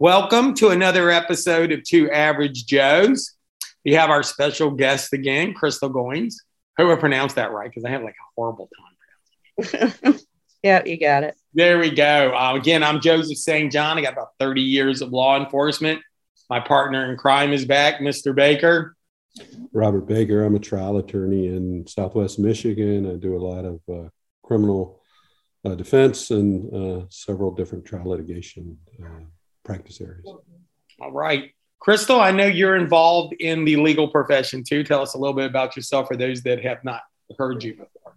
Welcome to another episode of Two Average Joes. We have our special guest again, Crystal Goins. I hope I pronounced that right because I have like a horrible time. yeah, you got it. There we go. Uh, again, I'm Joseph St. John. I got about 30 years of law enforcement. My partner in crime is back, Mr. Baker. Robert Baker. I'm a trial attorney in Southwest Michigan. I do a lot of uh, criminal uh, defense and uh, several different trial litigation uh, practice areas. All right. Crystal, I know you're involved in the legal profession too. Tell us a little bit about yourself for those that have not heard you before.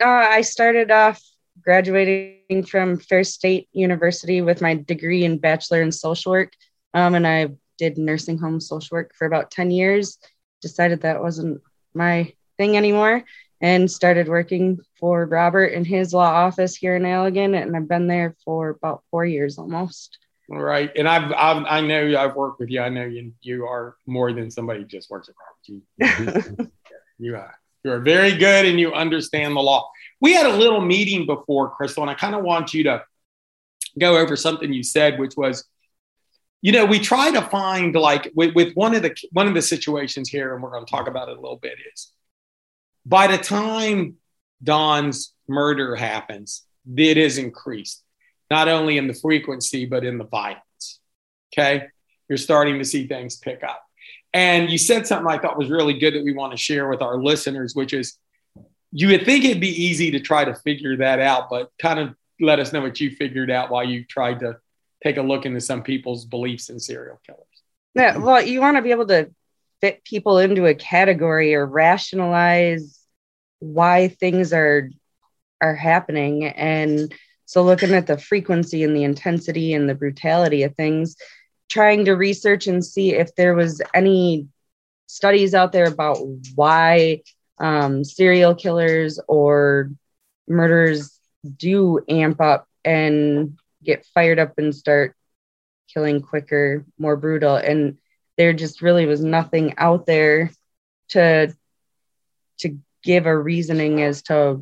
Uh, I started off graduating from Ferris State University with my degree in Bachelor in Social Work. Um, and I did nursing home social work for about 10 years. Decided that wasn't my thing anymore and started working for Robert in his law office here in Allegan. And I've been there for about four years almost. Right. And I've, I've, i know I've worked with you. I know you, you are more than somebody who just works at Robert. You, you are. You are very good and you understand the law. We had a little meeting before, Crystal, and I kind of want you to go over something you said, which was, you know, we try to find like with, with one of the one of the situations here, and we're going to talk about it a little bit, is by the time Dawn's murder happens, it is increased not only in the frequency, but in the violence. Okay. You're starting to see things pick up. And you said something I thought was really good that we want to share with our listeners, which is you would think it'd be easy to try to figure that out, but kind of let us know what you figured out while you tried to take a look into some people's beliefs in serial killers. Yeah. Well, you want to be able to fit people into a category or rationalize why things are are happening and so, looking at the frequency and the intensity and the brutality of things, trying to research and see if there was any studies out there about why um, serial killers or murderers do amp up and get fired up and start killing quicker, more brutal. And there just really was nothing out there to to give a reasoning as to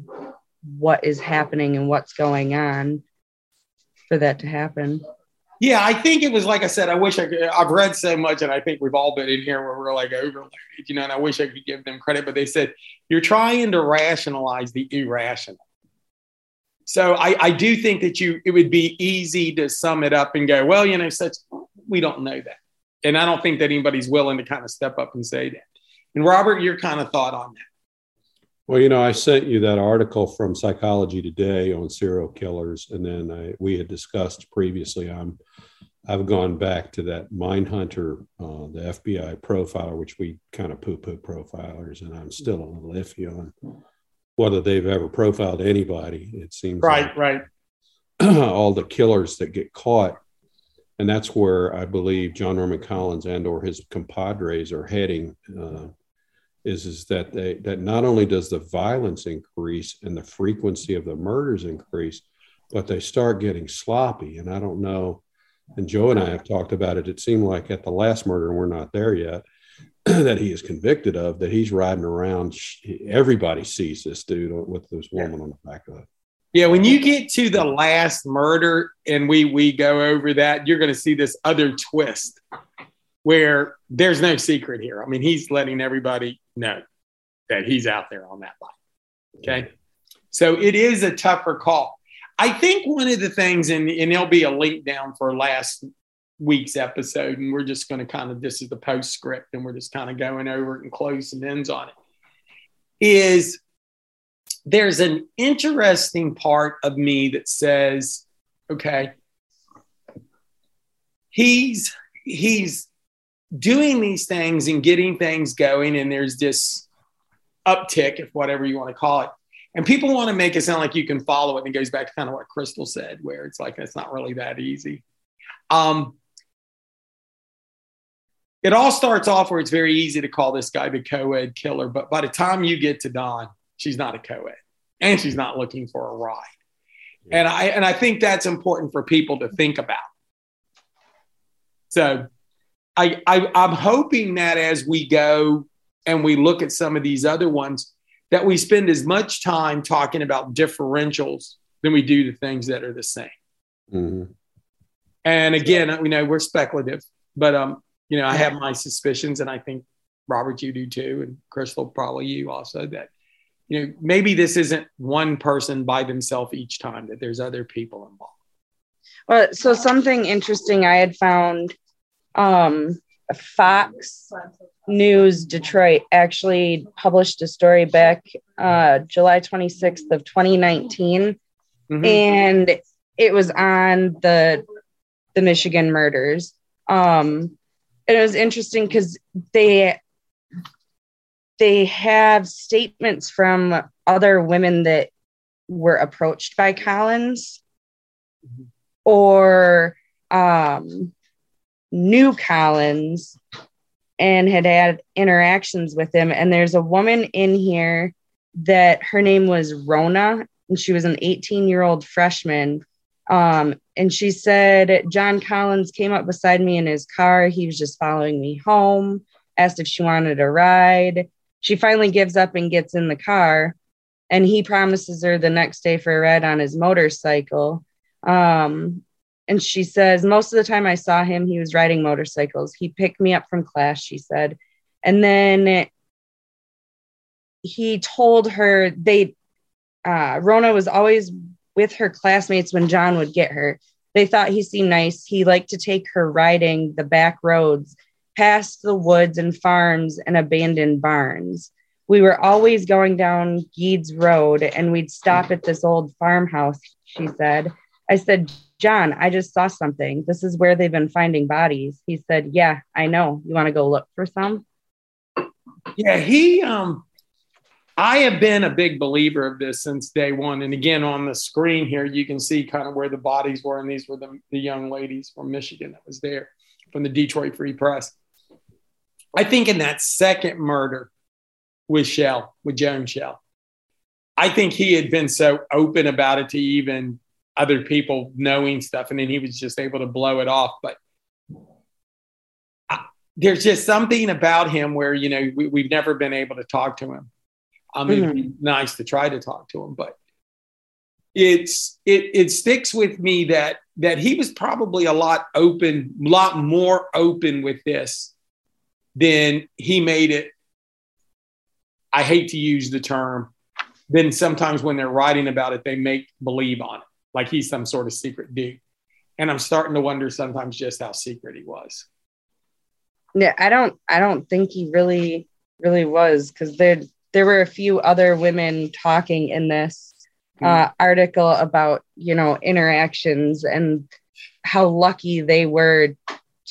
what is happening and what's going on for that to happen. Yeah, I think it was like I said. I wish I could. I've read so much, and I think we've all been in here where we're like overloaded, you know. And I wish I could give them credit, but they said you're trying to rationalize the irrational. So I, I do think that you it would be easy to sum it up and go, well, you know, such we don't know that, and I don't think that anybody's willing to kind of step up and say that. And Robert, your kind of thought on that. Well, you know, I sent you that article from Psychology Today on serial killers, and then I, we had discussed previously. I'm, I've gone back to that Mindhunter, uh, the FBI profiler, which we kind of poo-poo profilers, and I'm still a little iffy on whether they've ever profiled anybody. It seems right, like right. all the killers that get caught, and that's where I believe John Norman Collins and/or his compadres are heading. Uh, is is that they that not only does the violence increase and the frequency of the murders increase, but they start getting sloppy. And I don't know. And Joe and I have talked about it. It seemed like at the last murder, and we're not there yet, that he is convicted of, that he's riding around. Everybody sees this dude with this woman on the back of it. Yeah, when you get to the last murder and we we go over that, you're going to see this other twist where there's no secret here. I mean, he's letting everybody know that he's out there on that bike. Okay. So it is a tougher call. I think one of the things, and, and there'll be a link down for last week's episode, and we're just going to kind of, this is the postscript, and we're just kind of going over it and close and ends on it, is there's an interesting part of me that says, okay, he's, he's, doing these things and getting things going, and there's this uptick, if whatever you want to call it. And people want to make it sound like you can follow it. And it goes back to kind of what Crystal said, where it's like it's not really that easy. Um, it all starts off where it's very easy to call this guy the co-ed killer, but by the time you get to Dawn, she's not a co-ed, and she's not looking for a ride. And I and I think that's important for people to think about. So I, I I'm hoping that as we go and we look at some of these other ones, that we spend as much time talking about differentials than we do the things that are the same. Mm-hmm. And again, you know, we're speculative, but um, you know, I have my suspicions, and I think Robert, you do too, and Crystal, probably you also that you know maybe this isn't one person by themselves each time; that there's other people involved. Well, so something interesting I had found. Um, Fox News Detroit actually published a story back uh, July 26th of 2019, mm-hmm. and it was on the the Michigan murders. Um, and it was interesting because they they have statements from other women that were approached by Collins mm-hmm. or um, knew Collins and had had interactions with him. And there's a woman in here that her name was Rona, and she was an 18 year old freshman. Um, and she said John Collins came up beside me in his car. He was just following me home, asked if she wanted a ride. She finally gives up and gets in the car, and he promises her the next day for a ride on his motorcycle. Um, and she says, Most of the time I saw him, he was riding motorcycles. He picked me up from class, she said. And then he told her they, uh, Rona was always with her classmates when John would get her. They thought he seemed nice. He liked to take her riding the back roads past the woods and farms and abandoned barns. We were always going down Geddes Road and we'd stop at this old farmhouse, she said. I said, John, I just saw something. This is where they've been finding bodies. He said, Yeah, I know. You want to go look for some? Yeah, he um I have been a big believer of this since day one. And again, on the screen here, you can see kind of where the bodies were, and these were the, the young ladies from Michigan that was there from the Detroit Free Press. I think in that second murder with Schell, with Joan Schell, I think he had been so open about it to even other people knowing stuff, and then he was just able to blow it off. But I, there's just something about him where you know we, have never been able to talk to him. I mean, mm-hmm. it'd be nice to try to talk to him, but it's it it sticks with me that that he was probably a lot open, a lot more open with this than he made it. I hate to use the term. Then sometimes when they're writing about it, they make believe on it like he's some sort of secret dude. And I'm starting to wonder sometimes just how secret he was. Yeah, I don't I don't think he really really was because there there were a few other women talking in this mm. uh, article about you know interactions and how lucky they were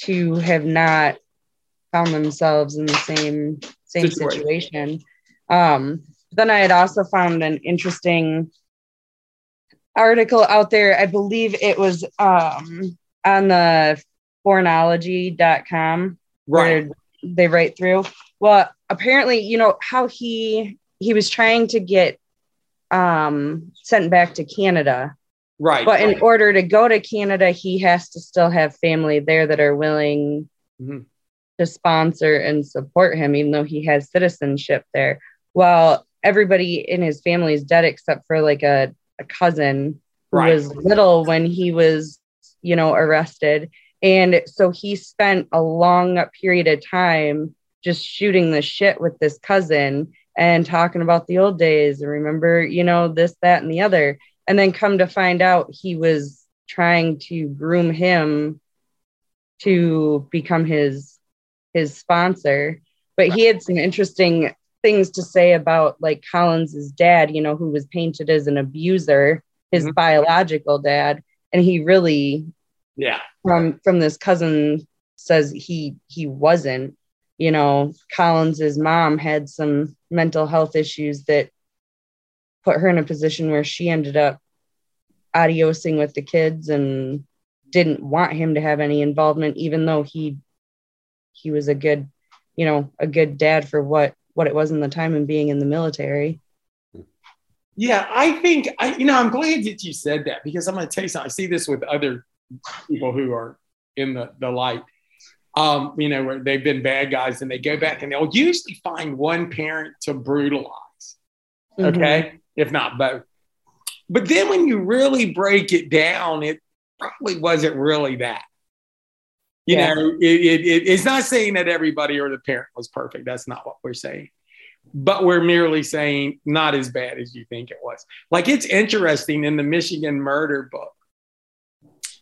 to have not found themselves in the same same situation. situation. Um, then I had also found an interesting article out there. I believe it was um, on the pornology.com right. they write through. Well, apparently, you know, how he he was trying to get um sent back to Canada. Right. But in order to go to Canada, he has to still have family there that are willing mm-hmm. to sponsor and support him, even though he has citizenship there. Well, everybody in his family is dead except for like a a cousin who right. was little when he was, you know, arrested. And so he spent a long period of time just shooting the shit with this cousin and talking about the old days and remember, you know, this, that, and the other. And then come to find out he was trying to groom him to become his his sponsor. But he had some interesting things to say about like Collins's dad, you know, who was painted as an abuser, his mm-hmm. biological dad, and he really, yeah, from from this cousin says he he wasn't. You know, Collins's mom had some mental health issues that put her in a position where she ended up adiosing with the kids and didn't want him to have any involvement, even though he he was a good, you know, a good dad for what what it was in the time and being in the military. Yeah, I think I, you know, I'm glad that you said that because I'm going to tell you something. I see this with other people who are in the, the light, um, you know, where they've been bad guys and they go back and they'll usually find one parent to brutalize, okay, mm-hmm. if not both. But then when you really break it down, it probably wasn't really that. You Yeah. know, it, it, it, it's not saying that everybody or the parent was perfect. That's not what we're saying. But we're merely saying not as bad as you think it was. Like it's interesting in the Michigan murder book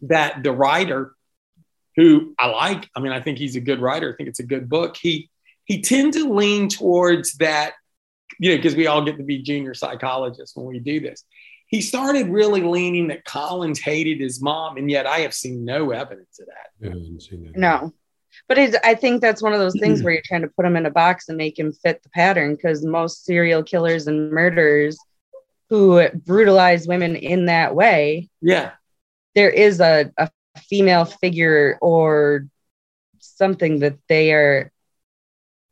that the writer, who I like, I mean, I think he's a good writer. I think it's a good book. He he tend to lean towards that, you know, because we all get to be junior psychologists when we do this. He started really leaning that Collins hated his mom, and yet I have seen no evidence of that. I haven't seen that. No. But it, I think that's one of those things where you're trying to put him in a box and make him fit the pattern because most serial killers and murderers who brutalize women in that way, Yeah, there is a, a female figure or something that they are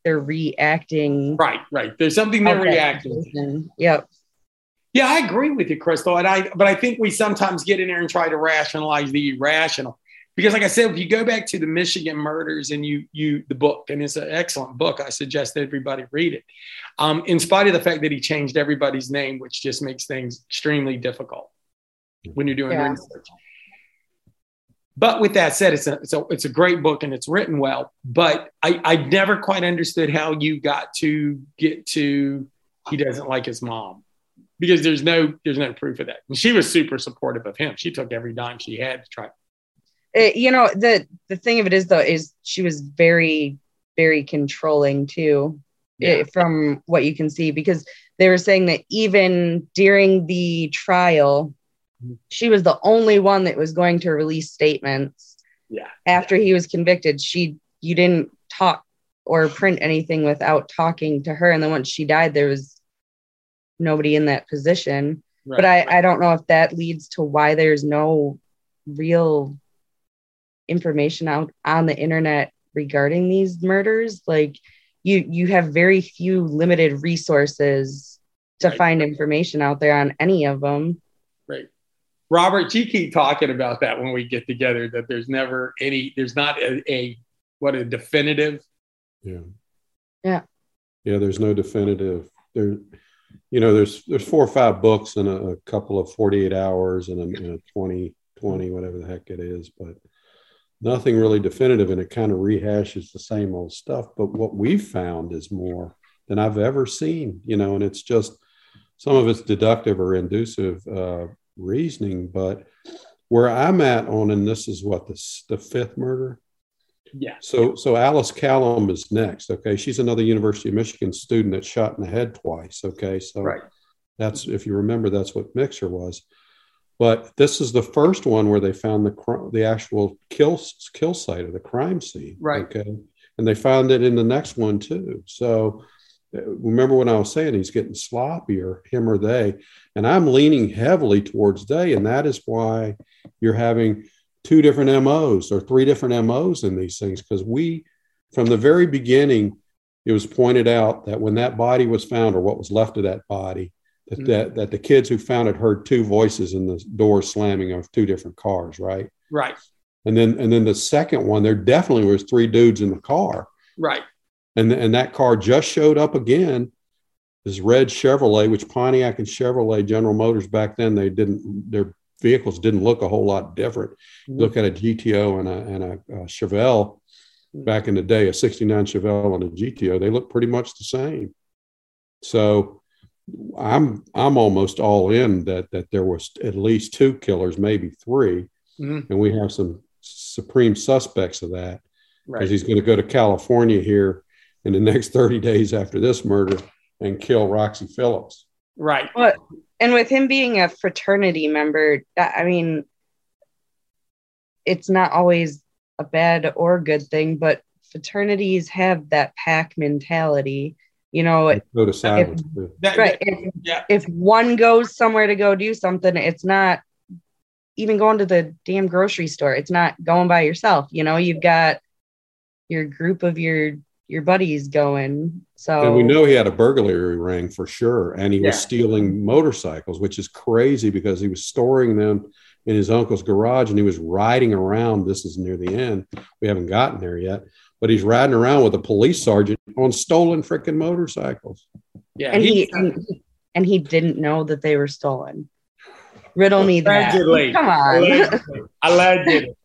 they're reacting. right, right. There's something they're of reacting. to. Yep. Yeah, I agree with you, Crystal. And I, but I think we sometimes get in there and try to rationalize the irrational. Because, like I said, if you go back to the Michigan murders and you, you, the book, and it's an excellent book, I suggest everybody read it. Um, in spite of the fact that he changed everybody's name, which just makes things extremely difficult when you're doing Yeah. research. But with that said, it's a, it's a it's a great book and it's written well. But I I never quite understood how you got to get to he doesn't like his mom because there's no there's no proof of that. And she was super supportive of him. She took every dime she had to try. It- you know the the thing of it is though is she was very very controlling too Yeah. eh, from what you can see because they were saying that even during the trial Mhm. she was the only one that was going to release statements Yeah. after he was convicted she you didn't talk or print anything without talking to her and then once she died there was nobody in that position but I, I don't know if that leads to why there's no real information out on the internet regarding these murders like you you have very few limited resources to Right. find information out there on any of them Right. Robert, you keep talking about that when we get together, that there's never any, there's not a, a what a definitive. Yeah. Yeah. Yeah. There's no definitive there. You know, there's there's four or five books and a, a couple of 48 hours and a, and a 20, 20, whatever the heck it is, but nothing really definitive. And it kind of rehashes the same old stuff. But what we've found is more than I've ever seen, you know, and it's just some of it's deductive or inducive uh, reasoning. But where I'm at on, and this is what the, the fifth murder, Yeah. so, so Alice Kalom is next. Okay, she's another University of Michigan student that's shot in the head twice. Okay, so Right. that's if you remember, that's what Mixer was. But this is the first one where they found the the actual kill kill site of the crime scene. Right. Okay, and they found it in the next one too. So uh, remember when I was saying he's getting sloppier, him or they, and I'm leaning heavily towards they, and that is why you're having two different MOs or three different MOs in these things because we, from the very beginning, it was pointed out that when that body was found or what was left of that body, that, Mhm. that, that the kids who found it heard two voices in the door slamming of two different cars, right? Right. And then and then the second one, there definitely was three dudes in the car. Right. And, and that car just showed up again. This red Chevrolet, which Pontiac and Chevrolet General Motors back then, they didn't their vehicles didn't look a whole lot different. Look at a GTO and a and a, uh Chevelle back in the day, a '69 Chevelle and a GTO, they look pretty much the same. So I'm I'm almost all in that that there was at least two killers, maybe three, Mhm. and we have some supreme suspects of that because Right. he's going to go to California here in the next 30 days after this murder and kill Roxie Phillips. Right. But and with him being a fraternity member, that, I mean, it's not always a bad or good thing, but fraternities have that pack mentality. You know, Go to silence. That- right? that- If, yeah. if one goes somewhere to go do something, it's not even going to the damn grocery store. It's not going by yourself. You know, you've got your group of your your buddies going. So And we know he had a burglary ring for sure. And he was stealing motorcycles, which is crazy because he was storing them in his uncle's garage and he was riding around. This is near the end. We haven't gotten there yet, but he's riding around with a police sergeant on stolen freaking motorcycles. Yeah. and he he- and, and he didn't know that they were stolen. Riddle me that. Allegedly. Come on. Allegedly. Allegedly.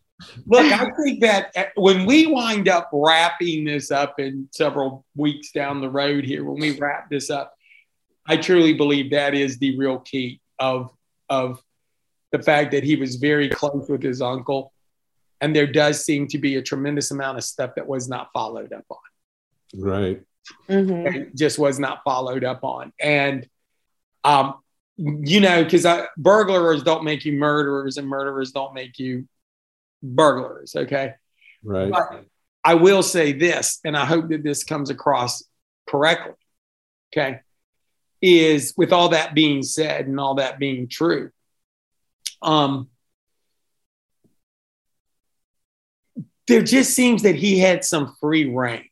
Look, I think that uh, when we wind up wrapping this up in several weeks down the road here, when we wrap this up, I truly believe that is the real key of of the fact that he was very close with his uncle, and there does seem to be a tremendous amount of stuff that was not followed up on. Right. Mhm. Just was not followed up on, and um, you know, because burglars don't make you murderers, and murderers don't make you burglars. Okay. Right. But I will say this, and I hope that this comes across correctly. Okay. Is with all that being said and all that being true, um, there just seems that he had some free reign.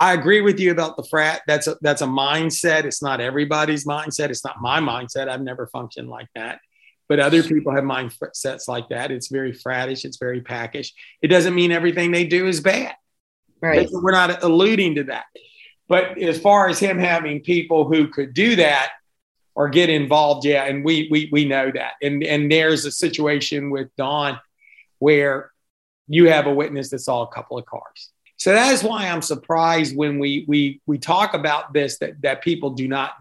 I agree with you about the frat. That's a that's a mindset. It's not everybody's mindset. It's not my mindset. I've never functioned like that. But other people have mindsets like that. It's very fratish. It's very packish. It doesn't mean everything they do is bad. Right. We're not alluding to that. But as far as him having people who could do that or get involved, yeah, and we we we know that. And and there's a situation with Dawn where you have a witness that saw a couple of cars. So that is why I'm surprised when we we we talk about this that that people do not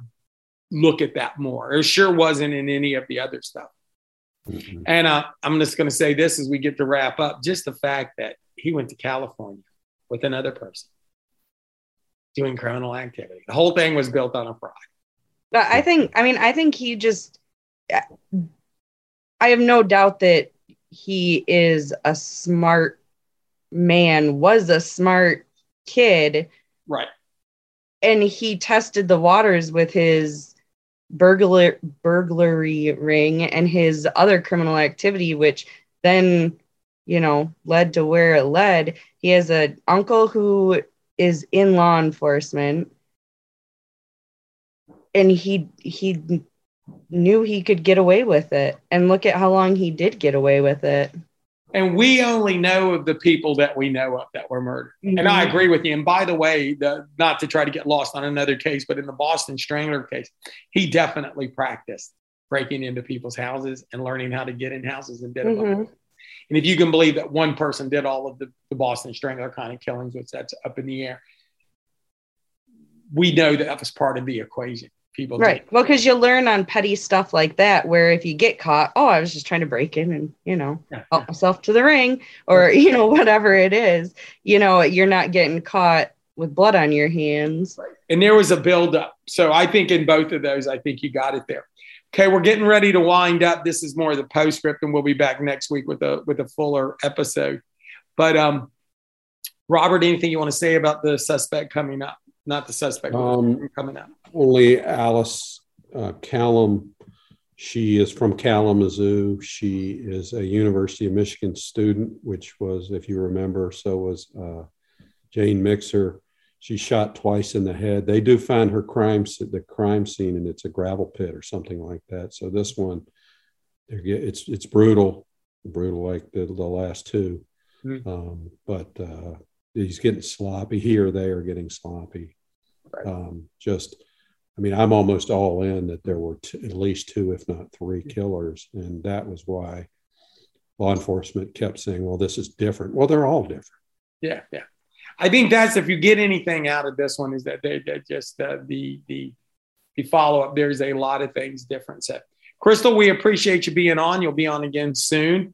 look at that more. It sure wasn't in any of the other stuff. Mhm. And uh, I'm just going to say this as we get to wrap up just the fact that he went to California with another person doing criminal activity. The whole thing was built on a fraud. But I think, I mean, I think he just, I have no doubt that he is a smart man, was a smart kid, Right. and he tested the waters with his burglar burglary ring and his other criminal activity, which then, you know, led to where it led. He has an uncle who is in law enforcement. And he he knew he could get away with it. And look at how long he did get away with it And we only know of the people that we know of that were murdered. And I Mhm. agree with you. And by the way, the, not to try to get lost on another case, but in the Boston Strangler case, he definitely practiced breaking into people's houses and learning how to get in houses and did it. Mhm. And if you can believe that one person did all of the, the Boston Strangler kind of killings, which that's up in the air, we know that that was part of the equation. People, right well because you learn on petty stuff like that where if you get caught oh i was just trying to break in and you know Yeah. help myself to the ring or you know whatever it is you know you're not getting caught with blood on your hands and there was a buildup. So I think in both of those, I think you got it there. Okay, we're getting ready to wind up. This is more of the postscript, and we'll be back next week with a with a fuller episode. But um, Robert, anything you want to say about the suspect coming up? Not the suspect Um, coming up. Only Alice uh, Kalom. She is from Kalamazoo. She is a University of Michigan student, which was, if you remember, so was uh, Jane Mixer. She shot twice in the head. They do find her crime the crime scene, and it's a gravel pit or something like that. So this one, it's it's brutal, brutal like the, the last two. Mhm. Um, but uh, he's getting sloppy here. They are getting sloppy. Right. Um, just, I mean, I'm almost all in that there were t- at least two, if not three, killers, and that was why law enforcement kept saying, "Well, this is different." Well, they're all different. Yeah, yeah. I think that's if you get anything out of this one is that they that just uh, the the the follow up. There's a lot of things different. So, Crystal, we appreciate you being on. You'll be on again soon.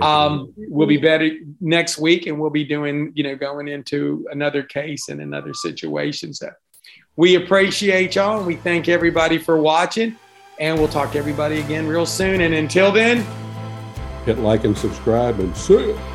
Um, we'll be better next week, and we'll be doing, you know, going into another case and another situation. So we appreciate y'all, and we thank everybody for watching. And we'll talk to everybody again real soon. And until then, Hit like and subscribe and see. ya.